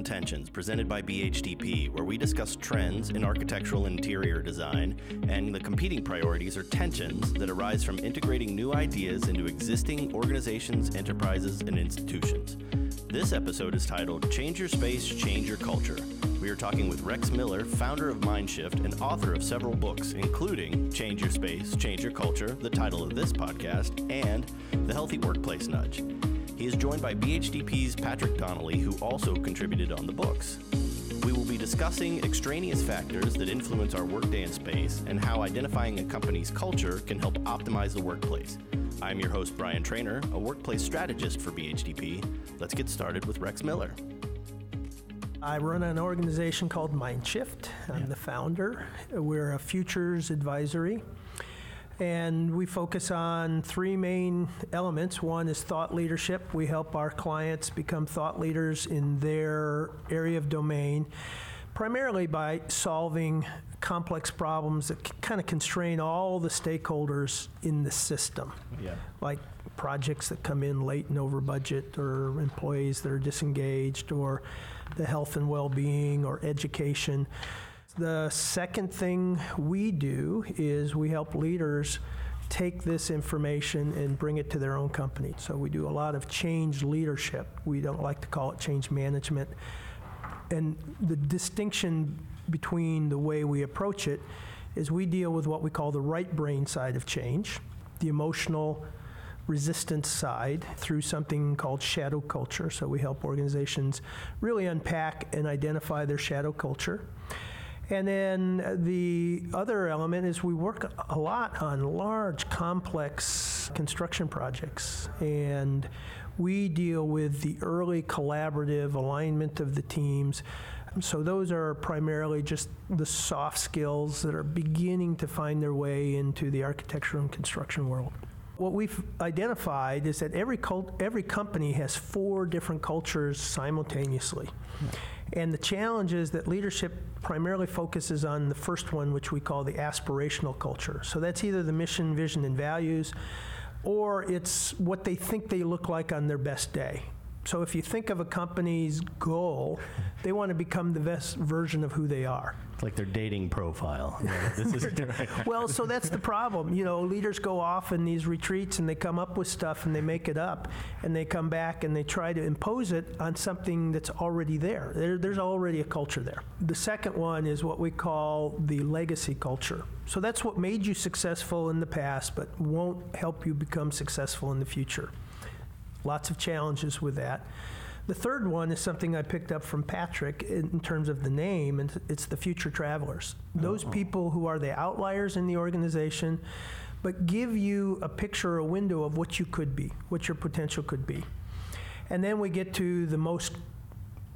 and Tensions, presented by BHDP, where we discuss trends in architectural interior design and the competing priorities or tensions that arise from integrating new ideas into existing organizations, enterprises, and institutions. This episode is titled Change Your Space, Change Your Culture. We are talking with Rex Miller, founder of Mindshift and author of several books, including Change Your Space, Change Your Culture, the title of this podcast, and The Healthy Workplace Nudge. He is joined by BHDP's Patrick Donnelly, who also contributed on the books. We will be discussing extraneous factors that influence our workday and space and how identifying a company's culture can help optimize the workplace. I'm your host, Brian Trainer, a workplace strategist for BHDP. Let's get started with Rex Miller. I run an organization called Mindshift. I'm the founder. We're a futures advisory. And we focus on three main elements. One is thought leadership. We help our clients become thought leaders in their area of domain, primarily by solving complex problems that kind of constrain all the stakeholders in the system. Yeah. Like projects that come in late and over budget, or employees that are disengaged, or the health and well being, or education. The second thing we do is we help leaders take this information and bring it to their own company. So we do a lot of change leadership. We don't like to call it change management. And the distinction between the way we approach it is we deal with what we call the right brain side of change, the emotional resistance side through something called shadow culture. So we help organizations really unpack and identify their shadow culture. And then the other element is we work a lot on large, complex construction projects. And we deal with the early collaborative alignment of the teams. So those are primarily just the soft skills that are beginning to find their way into the architecture and construction world. What we've identified is that every cult, every company has four different cultures simultaneously. And the challenge is that leadership primarily focuses on the first one, which we call the aspirational culture. So that's either the mission, vision, and values, or it's what they think they look like on their best day. So if you think of a company's goal, they want to become the best version of who they are. It's like their dating profile. this is, Well, so that's the problem. You know, leaders go off in these retreats and they come up with stuff and they make it up and they come back and they try to impose it on something that's already there. there there's already a culture there. The second one is what we call the legacy culture. So that's what made you successful in the past but won't help you become successful in the future. Lots of challenges with that. The third one is something I picked up from Patrick in terms of the name, and it's the future travelers. Those oh. people who are the outliers in the organization, but give you a picture, a window of what you could be, what your potential could be. And then we get to the most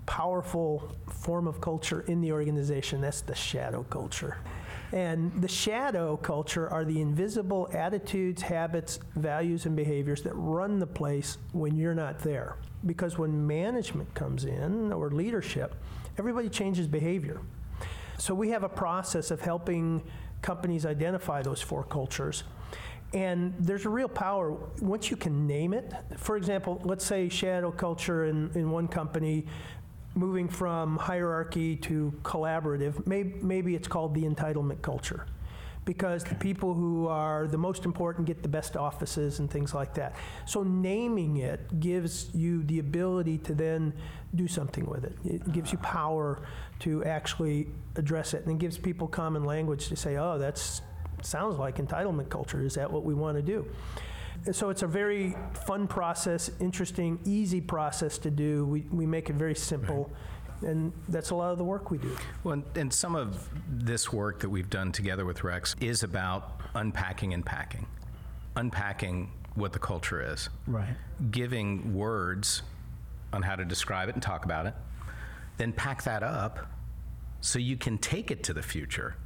powerful form of culture in the organization that's the shadow culture. And the shadow culture are the invisible attitudes, habits, values, and behaviors that run the place when you're not there. Because when management comes in or leadership, everybody changes behavior. So we have a process of helping companies identify those four cultures. And there's a real power once you can name it. For example, let's say shadow culture in, in one company moving from hierarchy to collaborative, maybe, maybe it's called the entitlement culture. Because the people who are the most important get the best offices and things like that. So naming it gives you the ability to then do something with it. It gives you power to actually address it, and it gives people common language to say, "Oh, that's sounds like entitlement culture. Is that what we want to do?" So it's a very fun process, interesting, easy process to do. We, we make it very simple. And that's a lot of the work we do. Well, and- and some of this work that we've done together with Rex is about unpacking and packing, unpacking what the culture is, Right. giving words on how to describe it and talk about it, then pack that up so you can take it to the future.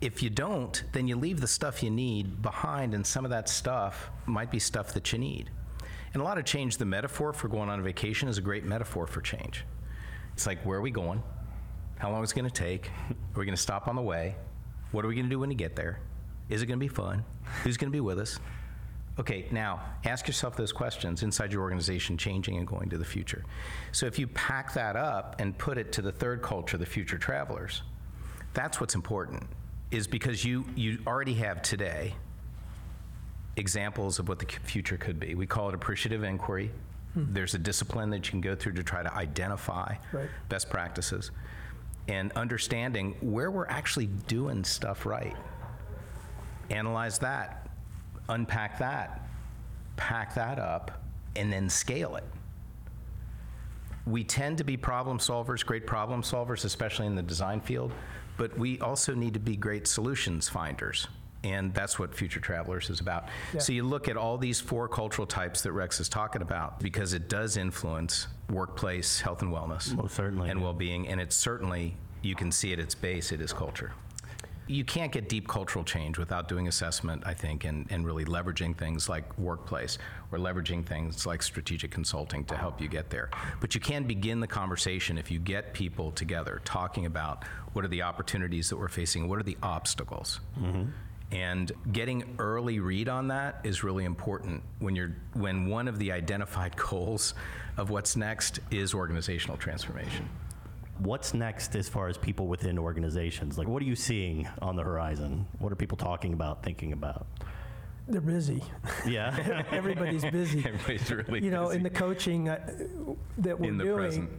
If you don't, then you leave the stuff you need behind, and some of that stuff might be stuff that you need. And a lot of change, the metaphor for going on a vacation is a great metaphor for change. It's like, where are we going? How long is it going to take? Are we going to stop on the way? What are we going to do when we get there? Is it going to be fun? Who's going to be with us? Okay, now ask yourself those questions inside your organization, changing and going to the future. So if you pack that up and put it to the third culture, the future travelers, that's what's important, is because you, you already have today examples of what the future could be. We call it appreciative inquiry. Hmm. There's a discipline that you can go through to try to identify Right. best practices and understanding where we're actually doing stuff right. Analyze that, unpack that, pack that up, and then scale it. We tend to be problem solvers, great problem solvers, especially in the design field, but we also need to be great solutions finders. And that's what Future Travelers is about. Yeah. So you look at all these four cultural types that Rex is talking about because it does influence workplace health and wellness. Most certainly. And well being. And it's certainly, you can see at its base, it is culture. You can't get deep cultural change without doing assessment, I think, and, and really leveraging things like workplace or leveraging things like strategic consulting to help you get there. But you can begin the conversation if you get people together talking about what are the opportunities that we're facing, what are the obstacles. Mm-hmm. And getting early read on that is really important when you're when one of the identified goals of what's next is organizational transformation. What's next as far as people within organizations? Like, what are you seeing on the horizon? What are people talking about, thinking about? They're busy. Yeah. Everybody's busy. Everybody's really you know, busy. in the coaching uh, that we're In the doing, present.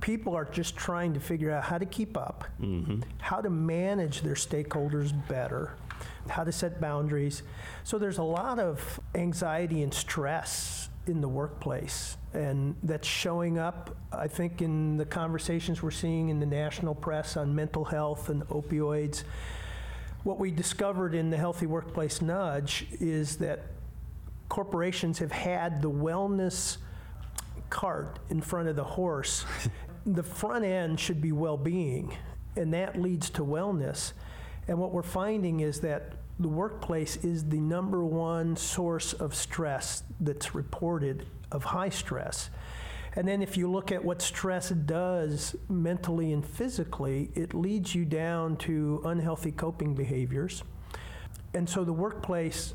people are just trying to figure out how to keep up, Mm-hmm. how to manage their stakeholders better, how to set boundaries. So there's a lot of anxiety and stress in the workplace, and that's showing up, I think, in the conversations we're seeing in the national press on mental health and opioids. What we discovered in the Healthy Workplace Nudge is that corporations have had the wellness cart in front of the horse. the front end should be well being, and that leads to wellness. And what we're finding is that the workplace is the number one source of stress that's reported, of high stress. And then if you look at what stress does mentally and physically, it leads you down to unhealthy coping behaviors. And so the workplace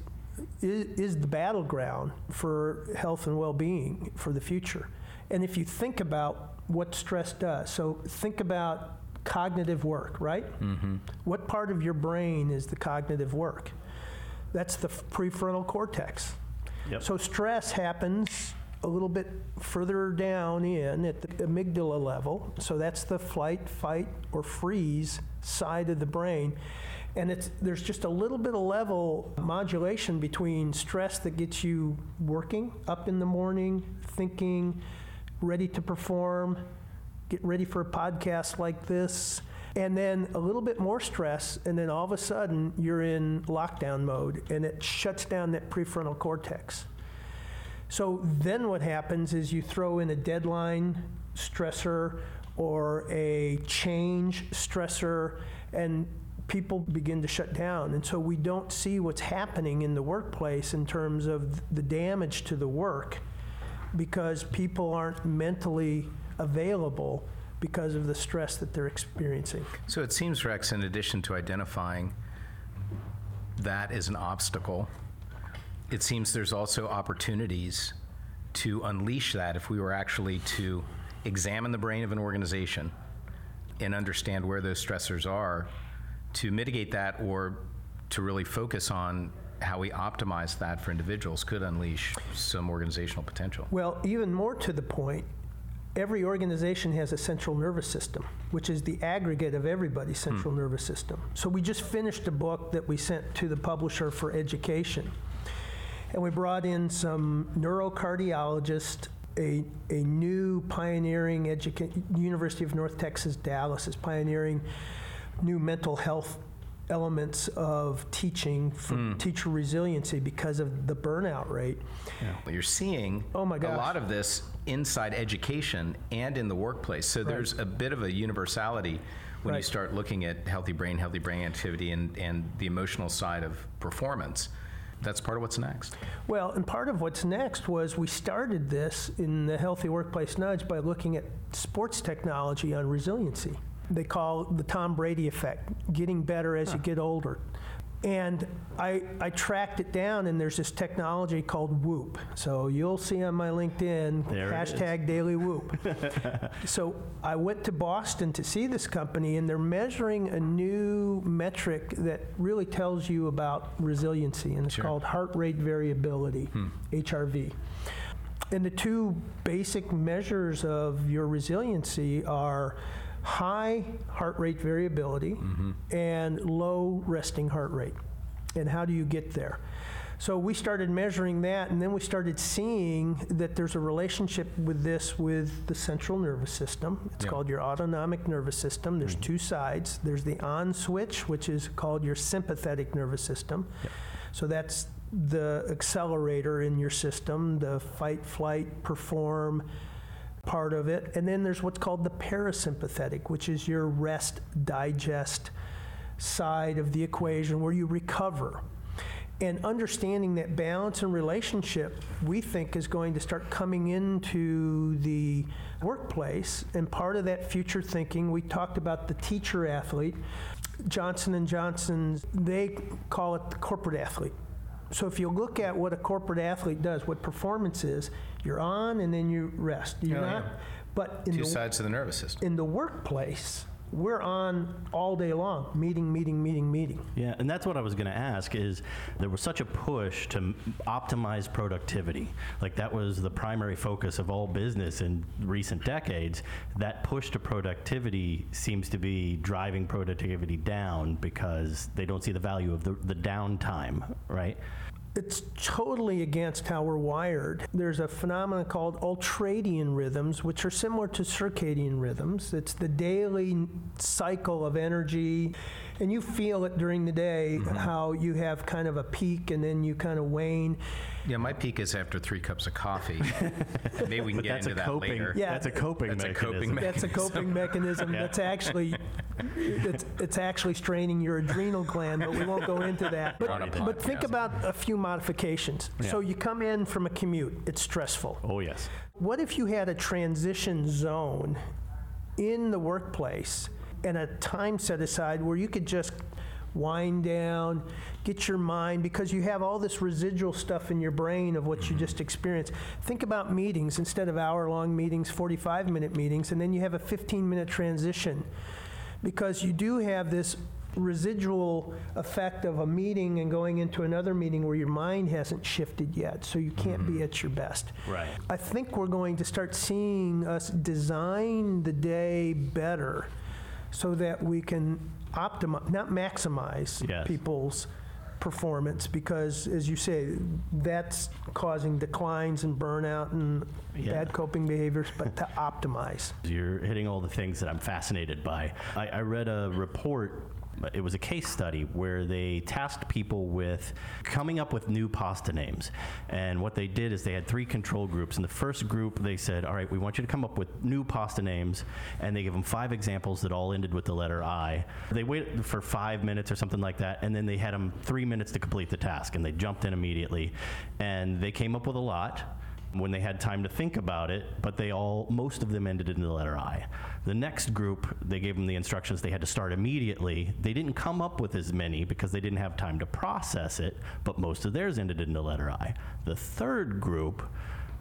is, is the battleground for health and well being for the future. And if you think about what stress does, so think about cognitive work, right? Mm-hmm. What part of your brain is the cognitive work? That's the prefrontal cortex. Yep. So stress happens a little bit further down in at the amygdala level. So that's the flight, fight, or freeze side of the brain. And it's, there's just a little bit of level modulation between stress that gets you working, up in the morning, thinking, ready to perform, get ready for a podcast like this, and then a little bit more stress, and then all of a sudden you're in lockdown mode and it shuts down that prefrontal cortex. So then what happens is you throw in a deadline stressor or a change stressor, and people begin to shut down. And so we don't see what's happening in the workplace in terms of the damage to the work because people aren't mentally available because of the stress that they're experiencing. So it seems, Rex, in addition to identifying that as an obstacle, it seems there's also opportunities to unleash that if we were actually to examine the brain of an organization and understand where those stressors are to mitigate that or to really focus on how we optimize that for individuals could unleash some organizational potential. Well, even more to the point, every organization has a central nervous system, which is the aggregate of everybody's central hmm. nervous system. So we just finished a book that we sent to the publisher for education. And we brought in some neurocardiologists, a, a new pioneering educa- University of North Texas, Dallas is pioneering new mental health elements of teaching for hmm. teacher resiliency because of the burnout rate. Well, You're seeing Oh my a lot of this inside education and in the workplace. So there's a bit of a universality when you start looking at healthy brain, healthy brain activity, and, and the emotional side of performance. That's part of what's next. Well, and part of what's next was we started this in the Healthy Workplace Nudge by looking at sports technology on resiliency. They call the Tom Brady effect, getting better as you get older. And I, I tracked it down, and there's this technology called Whoop. So you'll see on my LinkedIn, There hashtag daily Whoop. so I went to Boston to see this company, and they're measuring a new metric that really tells you about resiliency, and it's Sure. called heart rate variability, hmm. HRV. And the two basic measures of your resiliency are high heart rate variability mm-hmm. and low resting heart rate. And how do you get there? So we started measuring that, and then we started seeing that there's a relationship with this with the central nervous system. It's Yeah. called your autonomic nervous system. There's mm-hmm. two sides. There's the on switch, which is called your sympathetic nervous system. So that's the accelerator in your system, the fight, flight, perform part of it. And then there's what's called the parasympathetic, which is your rest, digest side of the equation where you recover. And understanding that balance and relationship, we think, is going to start coming into the workplace. And part of that future thinking, we talked about the teacher athlete. Johnson and Johnson's, they call it the corporate athlete. So if you look at what a corporate athlete does, what performance is, you're on and then you rest. You're Oh, not. yeah. But in Two the, sides of the nervous system. in the workplace, we're on all day long, meeting, meeting, meeting, meeting. Yeah, and that's what I was going to ask is there was such a push to optimize productivity. Like that was the primary focus of all business in recent decades. That push to productivity seems to be driving productivity down because they don't see the value of the, the downtime, right? It's totally against how we're wired. There's a phenomenon called ultradian rhythms, which are similar to circadian rhythms. It's the daily cycle of energy, and you feel it during the day mm-hmm. how you have kind of a peak and then you kind of wane. Yeah, my peak is after three cups of coffee. Maybe we can But get that's into a that coping. later. Yeah. That's a coping That's a mechanism. coping me- That's a coping mechanism. Yeah. That's actually it's, it's actually straining your adrenal gland, but we won't go into that. But, On a but think about a few modifications. So you come in from a commute, it's stressful. Oh yes. What if you had a transition zone in the workplace and a time set aside where you could just wind down, get your mind, because you have all this residual stuff in your brain of what you mm-hmm. just experienced. Think about meetings instead of hour long meetings, 45 minute meetings, and then you have a 15 minute transition because you do have this residual effect of a meeting and going into another meeting where your mind hasn't shifted yet, so you can't be mm-hmm. at your best. Right. I think we're going to start seeing us design the day better so that we can optimize, not maximize Yes. people's performance because, as you say, that's causing declines and burnout and Yeah. bad coping behaviors, but to optimize. You're hitting all the things that I'm fascinated by. I, I read a report. It was a case study where they tasked people with coming up with new pasta names. And what they did is they had three control groups. In the first group, they said, All right, we want you to come up with new pasta names. And they gave them five examples that all ended with the letter I. They waited for five minutes or something like that. And then they had them three minutes to complete the task. And they jumped in immediately. And they came up with a lot when they had time to think about it, but they all, most of them ended in the letter I. The next group, they gave them the instructions they had to start immediately. They didn't come up with as many because they didn't have time to process it, but most of theirs ended in the letter I. The third group,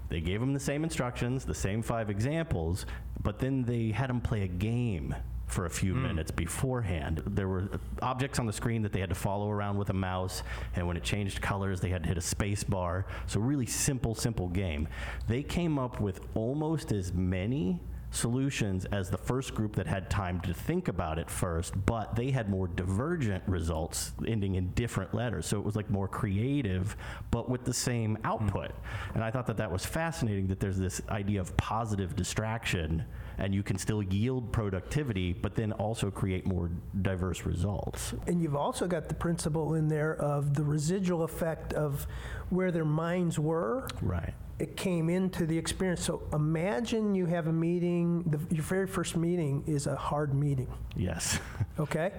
they gave them the same instructions, the same five examples, but then they had them play a game for a few hmm. minutes beforehand. There were objects on the screen that they had to follow around with a mouse, and when it changed colors, they had to hit a space bar. So, really simple, simple game. They came up with almost as many solutions as the first group that had time to think about it first, but they had more divergent results ending in different letters. So it was like more creative, but with the same output. Mm. And I thought that that was fascinating that there's this idea of positive distraction and you can still yield productivity, but then also create more diverse results. And you've also got the principle in there of the residual effect of where their minds were. Right. It came into the experience. So imagine you have a meeting, the, your very first meeting is a hard meeting, Yes. okay?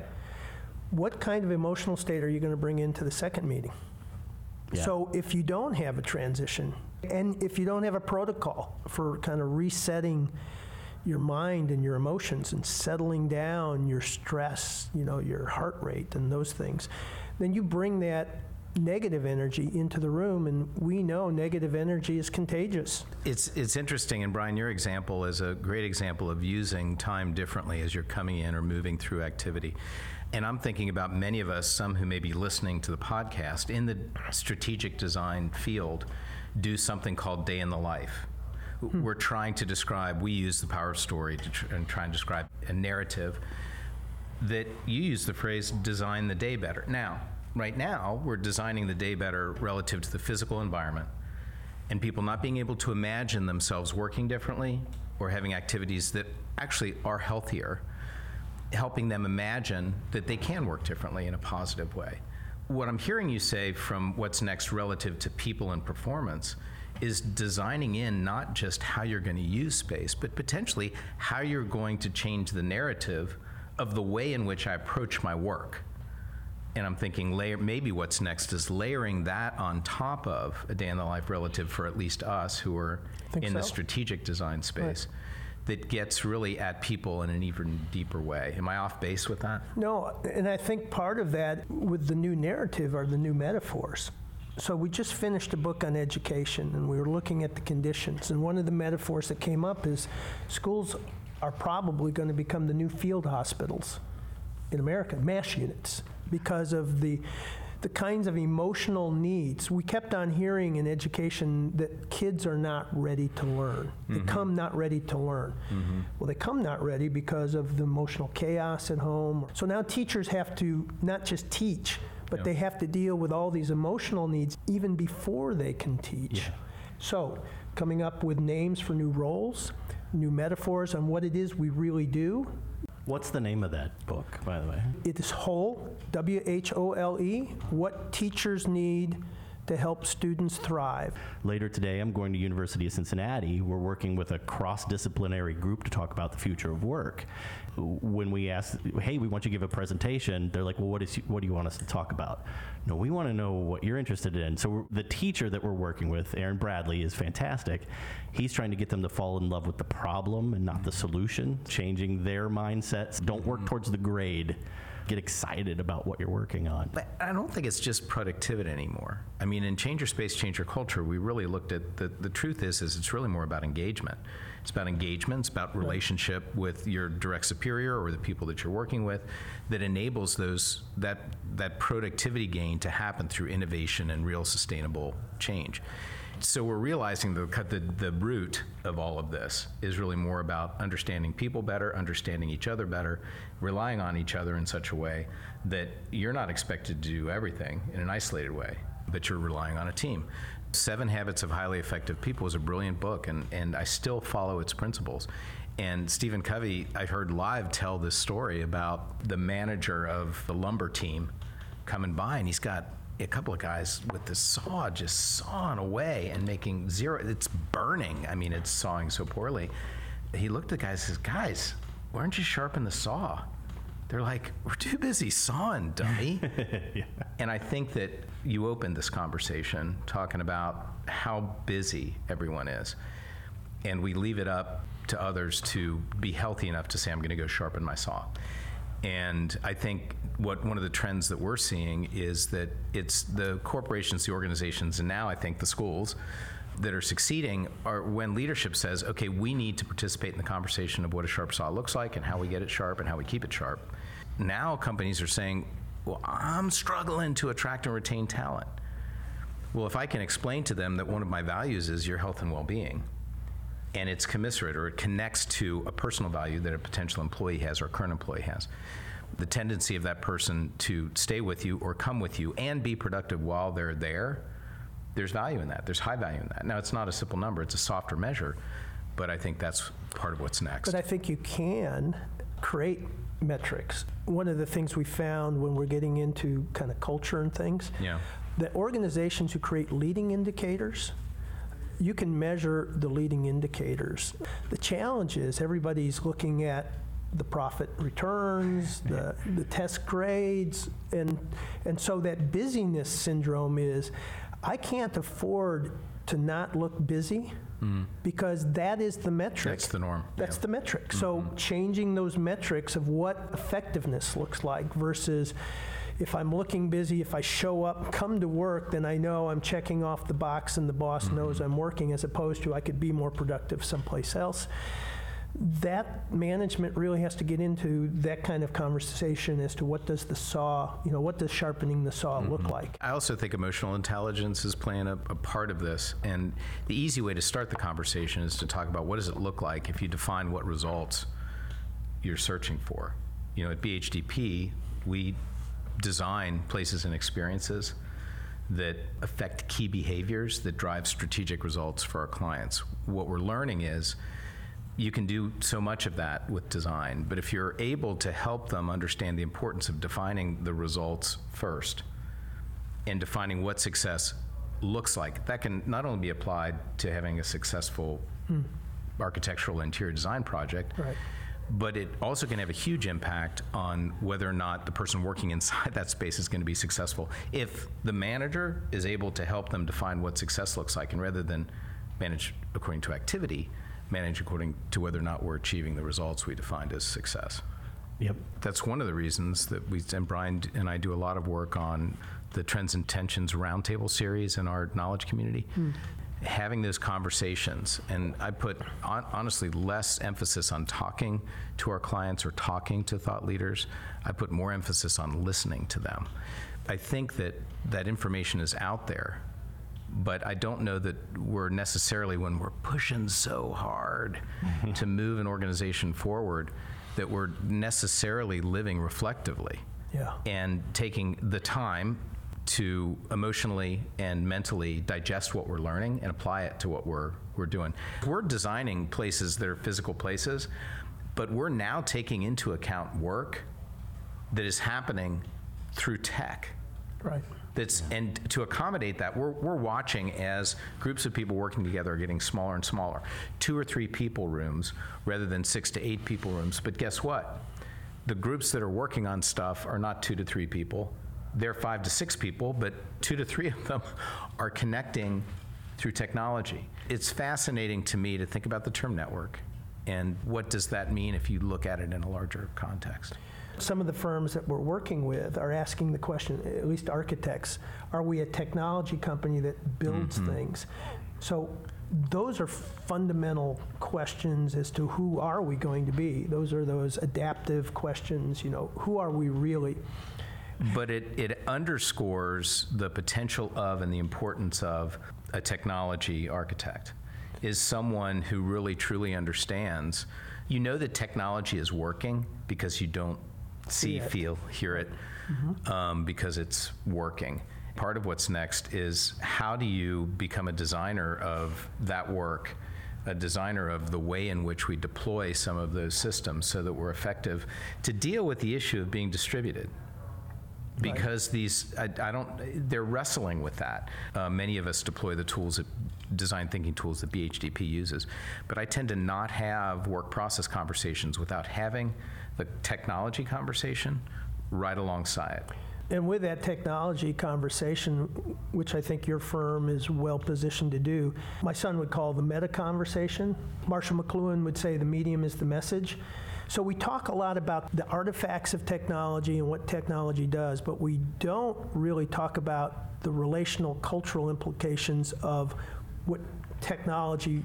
What kind of emotional state are you going to bring into the second meeting? Yeah. So if you don't have a transition, and if you don't have a protocol for kind of resetting your mind and your emotions and settling down your stress, you know, your heart rate and those things, then you bring that negative energy into the room, and we know negative energy is contagious. It's it's interesting, and Brian, your example is a great example of using time differently as you're coming in or moving through activity. And I'm thinking about many of us, some who may be listening to the podcast in the strategic design field, do something called day in the life. Hmm. We're trying to describe. We use the power of story to tr- and try and describe a narrative that you use the phrase design the day better. Now, right now, we're designing the day better relative to the physical environment and people not being able to imagine themselves working differently or having activities that actually are healthier, helping them imagine that they can work differently in a positive way. What I'm hearing you say from what's next relative to people and performance is designing in not just how you're going to use space, but potentially how you're going to change the narrative of the way in which I approach my work. And I'm thinking layer, maybe what's next is layering that on top of a day in the life relative for at least us who are in the strategic design space that gets really at people in an even deeper way. Am I off base with that? No, and I think part of that with the new narrative are the new metaphors. So we just finished a book on education and we were looking at the conditions. And one of the metaphors that came up is schools are probably going to become the new field hospitals in America, MASH units, because of the the kinds of emotional needs. We kept on hearing in education that kids are not ready to learn. They mm-hmm. come not ready to learn. Mm-hmm. Well, they come not ready because of the emotional chaos at home. So now teachers have to not just teach, but Yeah. they have to deal with all these emotional needs even before they can teach. Yeah. So, coming up with names for new roles, new metaphors on what it is we really do, What's the name of that book, by the way? it is whole, W H O L E, what teachers need to help students thrive. Later today, I'm going to University of Cincinnati. We're working with a cross-disciplinary group to talk about the future of work. When we ask, "Hey, we want you to give a presentation," they're like, "Well, what is what do you want us to talk about?" No, we want to know what you're interested in. So the teacher that we're working with, Aaron Bradley, is fantastic. He's trying to get them to fall in love with the problem and not the solution, changing their mindsets. Don't work mm-hmm. towards the grade. Get excited about what you're working on. But I don't think it's just productivity anymore. I mean, in Change Your Space, Change Your Culture, we really looked at the, the truth is, is it's really more about engagement. It's about engagement, it's about relationship with your direct superior or the people that you're working with that enables those, that, that productivity gain to happen through innovation and real sustainable change. So we're realizing the, the, the root of all of this is really more about understanding people better, understanding each other better, relying on each other in such a way that you're not expected to do everything in an isolated way, but you're relying on a team. Seven Habits of Highly Effective People is a brilliant book, and, and I still follow its principles. And Stephen Covey, I heard live tell this story about the manager of the lumber team coming by, and he's got a couple of guys with the saw just sawing away and making zero. It's burning. I mean, it's sawing so poorly. He looked at the guys and says, Guys, why don't you sharpen the saw? They're like, We're too busy sawing, dummy. And I think that you opened this conversation talking about how busy everyone is. And we leave it up to others to be healthy enough to say, I'm going to go sharpen my saw. And I think what one of the trends that we're seeing is that it's the corporations, the organizations, and now I think the schools that are succeeding are when leadership says, okay, we need to participate in the conversation of what a sharp saw looks like and how we get it sharp and how we keep it sharp. Now companies are saying, well, I'm struggling to attract and retain talent. Well, if I can explain to them that one of my values is your health and well being, and it's commiserate or it connects to a personal value that a potential employee has or a current employee has. The tendency of that person to stay with you or come with you and be productive while they're there, there's value in that. There's high value in that. Now, it's not a simple number, it's a softer measure, but I think that's part of what's next. But I think you can create metrics. One of the things we found when we're getting into kind of culture and things, Yeah. the organizations who create leading indicators, you can measure the leading indicators. The challenge is everybody's looking at the profit returns, the, the test grades, and, and so that busyness syndrome is I can't afford to not look busy mm-hmm. because that is the metric. That's the norm, That's yeah. the metric. So mm-hmm. changing those metrics of what effectiveness looks like versus if I'm looking busy, if I show up, come to work, then I know I'm checking off the box and the boss mm-hmm. knows I'm working, as opposed to I could be more productive someplace else. That management really has to get into that kind of conversation as to what does the saw, you know, what does sharpening the saw look mm-hmm. like? I also think emotional intelligence is playing a, a part of this. And the easy way to start the conversation is to talk about what does it look like if you define what results you're searching for. You know, at BHDP, we design places and experiences that affect key behaviors that drive strategic results for our clients. What we're learning is you can do so much of that with design, but if you're able to help them understand the importance of defining the results first, and defining what success looks like. That can not only be applied to having a successful hmm. architectural interior design project, Right. But it also can have a huge impact on whether or not the person working inside that space is going to be successful. If the manager is able to help them define what success looks like, and rather than manage according to activity, manage according to whether or not we're achieving the results we defined as success Yep. that's one of the reasons that we and Brian and I do a lot of work on the Trends and Tensions Roundtable series in our knowledge community. Hmm. Having those conversations, and I put hon- honestly less emphasis on talking to our clients or talking to thought leaders. I put more emphasis on listening to them. I think that that information is out there, but I don't know that we're necessarily, when we're pushing so hard to move an organization forward, that we're necessarily living reflectively Yeah. and taking the time to emotionally and mentally digest what we're learning and apply it to what we're we're doing. We're designing places that are physical places, but we're now taking into account work that is happening through tech. Right. that's and to accommodate that we're, we're watching as groups of people working together are getting smaller and smaller. Two or three people rooms rather than six to eight people rooms. But guess what? The groups that are working on stuff are not two to three people they're five to six people but two to three of them are connecting through technology it's fascinating to me to think about the term network and what does that mean if you look at it in a larger context Some of the firms that we're working with are asking the question, at least architects, are we a technology company that builds mm-hmm. things? So those are fundamental questions as to who are we going to be. Those are those adaptive questions, you know, who are we really? But it, it underscores the potential of and the importance of a technology architect is someone who really truly understands. You know that technology is working because you don't see. Mm-hmm. feel, hear it, um, because it's working. Part of what's next is how do you become a designer of that work, a designer of the way in which we deploy some of those systems so that we're effective to deal with the issue of being distributed because these I, I don't they're wrestling with that uh, many of us deploy the tools that design thinking tools that bhdp uses but i tend to not have work process conversations without having the technology conversation right alongside And with that technology conversation, which I think your firm is well positioned to do, my son would call the meta conversation. Marshall McLuhan would say the medium is the message. So we talk a lot about the artifacts of technology and what technology does, but we don't really talk about the relational cultural implications of what technology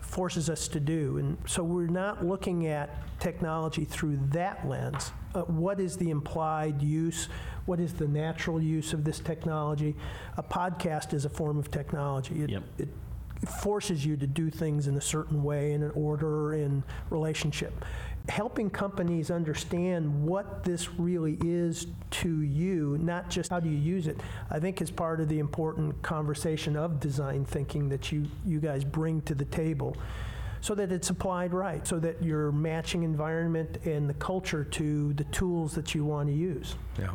forces us to do. And so we're not looking at technology through that lens. Uh, what is the implied use? What is the natural use of this technology? A podcast is a form of technology. It, Yep. it forces you to do things in a certain way, in an order, in relationship. Helping companies understand what this really is to you, not just how do you use it, I think is part of the important conversation of design thinking that you, you guys bring to the table so that it's applied right, so that you're matching environment and the culture to the tools that you want to use. yeah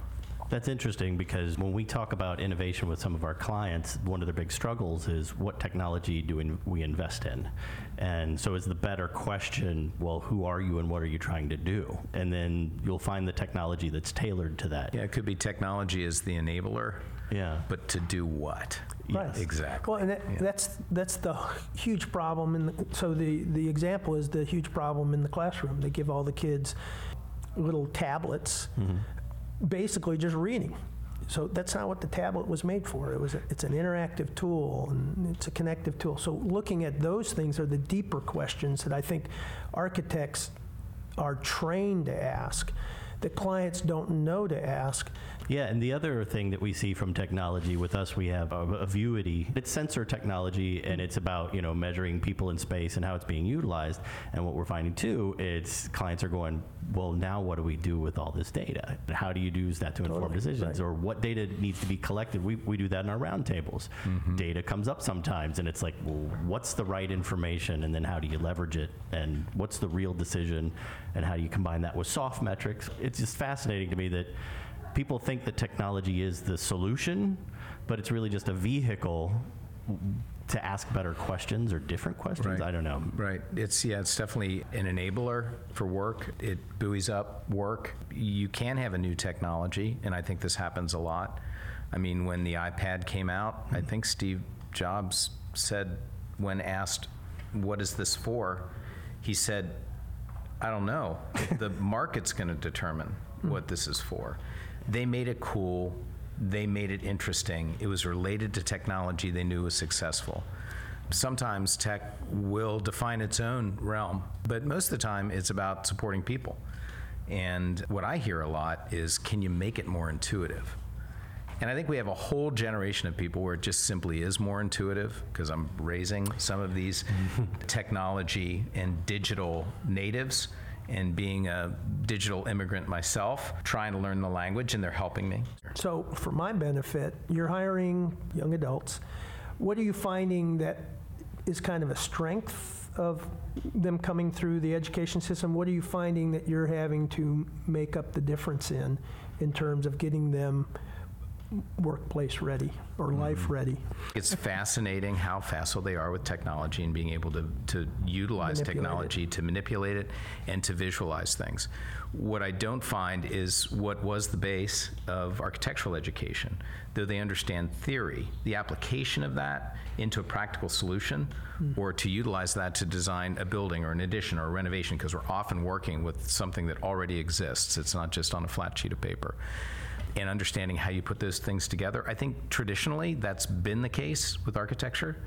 That's interesting because when we talk about innovation with some of our clients, one of their big struggles is what technology do in- we invest in? And so is the better question, well, who are you and what are you trying to do? And then you'll find the technology that's tailored to that. yeah it could be technology as the enabler Yeah. but to do what Right. exactly. Well, and that, that's, that's the huge problem. And so the, the example is the huge problem in the classroom. They give all the kids little tablets, mm-hmm. Basically just reading. So that's not what the tablet was made for. It was a, it's an interactive tool and it's a connective tool. So looking at those things are the deeper questions that I think architects are trained to ask that clients don't know to ask. Yeah, and the other thing that we see from technology with us, we have a, a Vuity. It's sensor technology, and it's about you know measuring people in space and how it's being utilized. And what we're finding too, it's clients are going, well, now what do we do with all this data? How do you use that to inform decisions, right. or what data needs to be collected? We we do that in our roundtables. Mm-hmm. Data comes up sometimes, and it's like, well, what's the right information, and then how do you leverage it, and what's the real decision, and how do you combine that with soft metrics? It's just fascinating to me that people think that technology is the solution, but it's really just a vehicle to ask better questions or different questions. Right. I don't know. Right. It's yeah. It's definitely an enabler for work. It buoys up work. You can have a new technology, and I think this happens a lot. I mean, when the iPad came out, I think Steve Jobs said, when asked, "What is this for?" he said, "I don't know. the market's going to determine what this is for." They made it cool. They made it interesting. It was related to technology they knew was successful sometimes tech will define its own realm, but most of the time it's about supporting people. And what I hear a lot is can you make it more intuitive? And I think we have a whole generation of people where it just simply is more intuitive because I'm raising some of these technology and digital natives and being a digital immigrant myself, trying to learn the language, and they're helping me. So, for my benefit, you're hiring young adults. What are you finding that is kind of a strength of them coming through the education system? What are you finding that you're having to make up the difference in, in terms of getting them workplace ready or mm-hmm. life ready? It's fascinating how facile they are with technology and being able to, to utilize Manipulate technology to manipulate it and to visualize things. What I don't find is what was the base of architectural education. Though they understand theory, the application of that into a practical solution hmm. or to utilize that to design a building or an addition or a renovation, because we're often working with something that already exists. It's not just on a flat sheet of paper and understanding how you put those things together. I think traditionally that's been the case with architecture,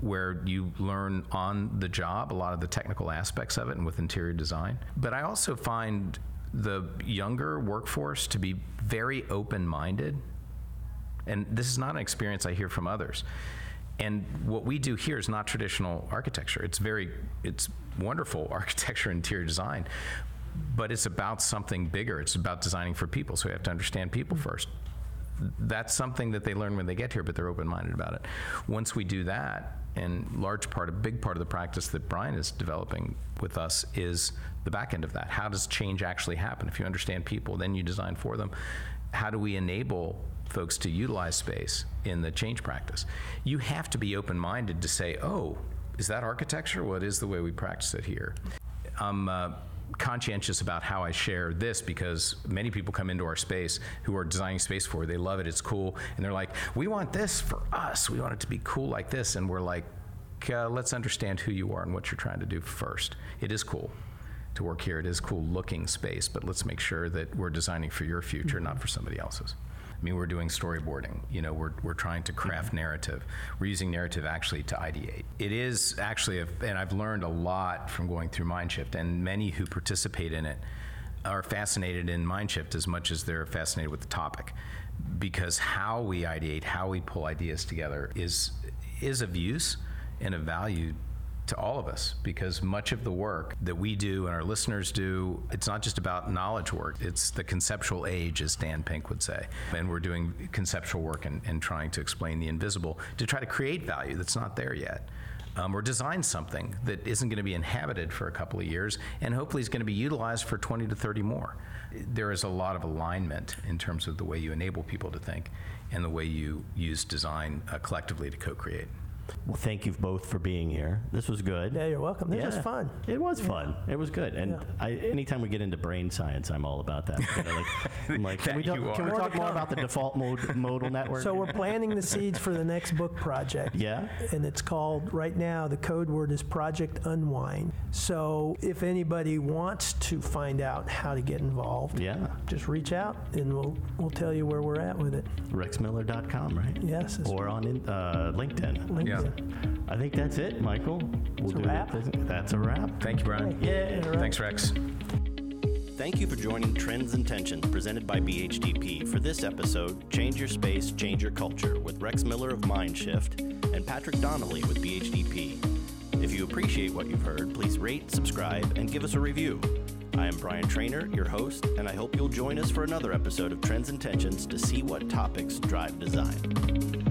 where you learn on the job a lot of the technical aspects of it and with interior design. But I also find the younger workforce to be very open minded. And this is not an experience I hear from others. And what we do here is not traditional architecture. It's very, it's wonderful architecture and interior design, but it's about something bigger. It's about designing for people. So we have to understand people first. That's something that they learn when they get here, but they're open-minded about it. Once we do that, and large part, a big part of the practice that Brian is developing with us is the back end of that. How does change actually happen? If you understand people, then you design for them. How do we enable folks to utilize space in the change practice? You have to be open-minded to say, oh, is that architecture? Well, the way we practice it here. I'm uh, conscientious about how I share this because many people come into our space who are designing space for. it. They love it. It's cool, and they're like, "We want this for us. We want it to be cool like this." And we're like, uh, "Let's understand who you are and what you're trying to do first. It is cool." To work here, it is cool looking space, but let's make sure that we're designing for your future, not for somebody else's. I mean, we're doing storyboarding. You know, we're, we're trying to craft mm-hmm. narrative. We're using narrative actually to ideate. It is actually, a, and I've learned a lot from going through Mindshift, and many who participate in it are fascinated in Mindshift as much as they're fascinated with the topic, because how we ideate, how we pull ideas together, is is of use and of value to all of us because much of the work that we do and our listeners do, it's not just about knowledge work. It's the conceptual age, as Dan Pink would say. And we're doing conceptual work and, and trying to explain the invisible to try to create value that's not there yet. Um, or design something that isn't going to be inhabited for a couple of years and hopefully is going to be utilized for 20 to 30 more. There is a lot of alignment in terms of the way you enable people to think and the way you use design uh, collectively to co create. Well, thank you both for being here. This was good. Yeah, you're welcome. This was fun. It was fun. It was good. And Yeah. I, anytime we get into brain science, I'm all about that. You know, like, I'm like, can we, That talk, can we are. More talk more about the default mode, modal network? So we're planting the seeds for the next book project. yeah. and it's called right now the code word is project unwind so if anybody wants to find out how to get involved Yeah. just reach out and we'll we'll tell you where we're at with it RexMiller.com, right? yes it's Or on in, uh, LinkedIn. LinkedIn. I think that's it, Michael. We'll It's a do wrap. That. That's a wrap. Thank you, Brian. Yeah. all right. Thanks, Rex. Thank you for joining Trends and Tensions presented by BHDP for this episode, Change Your Space, Change Your Culture, with Rex Miller of Mindshift and Patrick Donnelly with BHDP. If you appreciate what you've heard, please rate, subscribe, and give us a review. I am Brian Trainer, your host, and I hope you'll join us for another episode of Trends and Tensions to see what topics drive design.